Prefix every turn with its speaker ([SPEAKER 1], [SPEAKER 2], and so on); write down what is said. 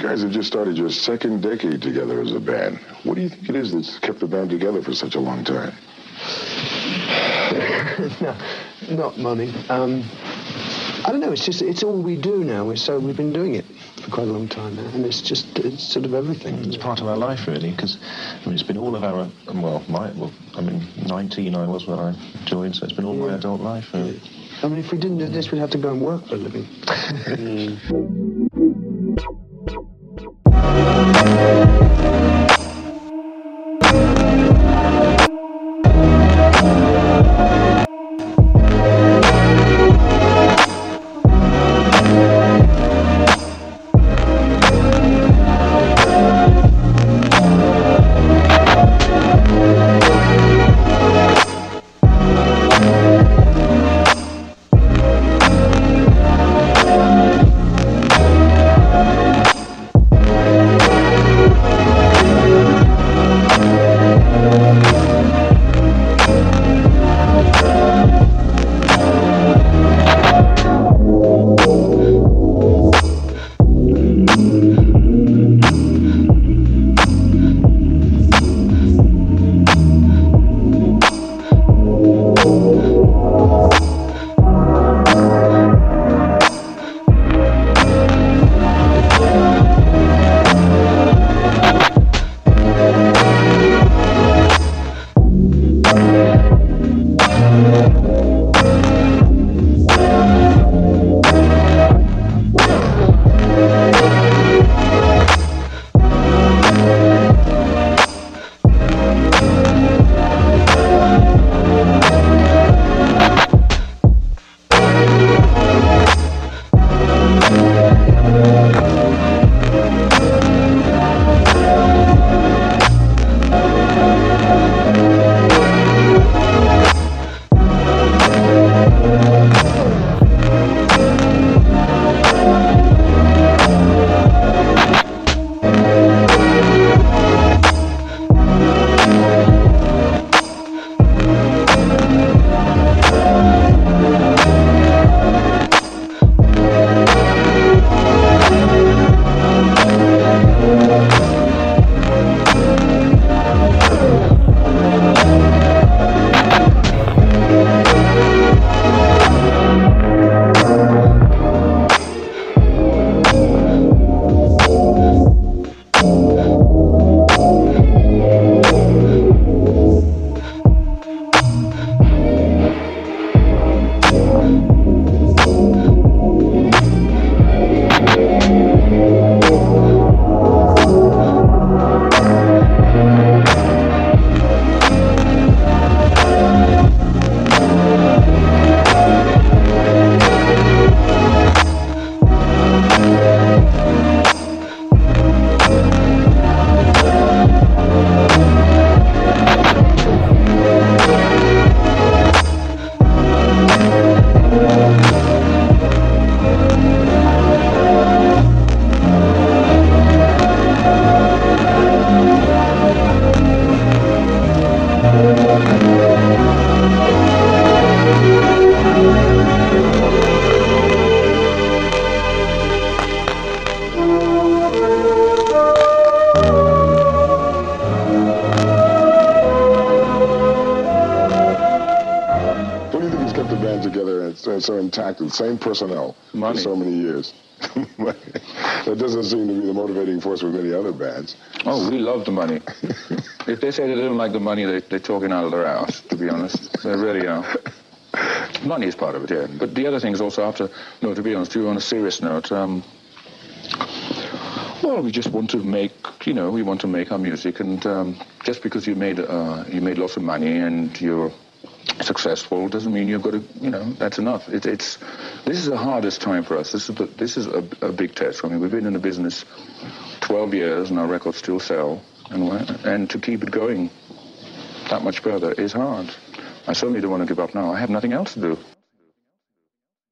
[SPEAKER 1] guys have just started your second decade together as a band. What do you think it is that's kept the band together for such a long time?
[SPEAKER 2] no, not money. Um, I don't know. It's just it's all we do now. So we've been doing it for quite a long time now, and it's just it's sort of everything.
[SPEAKER 3] It's part of our life, really, because I mean, it's been all of our well, my well, I mean, 19 I was when I joined, so it's been all yeah. my adult life. Really.
[SPEAKER 2] I mean, if we didn't do this, we'd have to go and work for a living.
[SPEAKER 1] Thank you the same personnel
[SPEAKER 4] Money.
[SPEAKER 1] for so many years. that doesn't seem to be the motivating force with many other bands.
[SPEAKER 4] Oh, we love the money. if they say they don't like the money, they, they're talking out of their ass, to be honest. They really are. Money is part of it, yeah. But the other thing is also after, no, to be honest, you on a serious note, um, well, we just want to make, you know, we want to make our music, and um, just because you made uh, you made lots of money and you're successful doesn't mean you've got to, you know, that's enough. It, it's this is the hardest time for us. This is the, this is a, a, big test. I mean, we've been in the business 12 years and our records still sell, and and to keep it going that much further is hard. I certainly don't want to give up now. I have nothing else to do.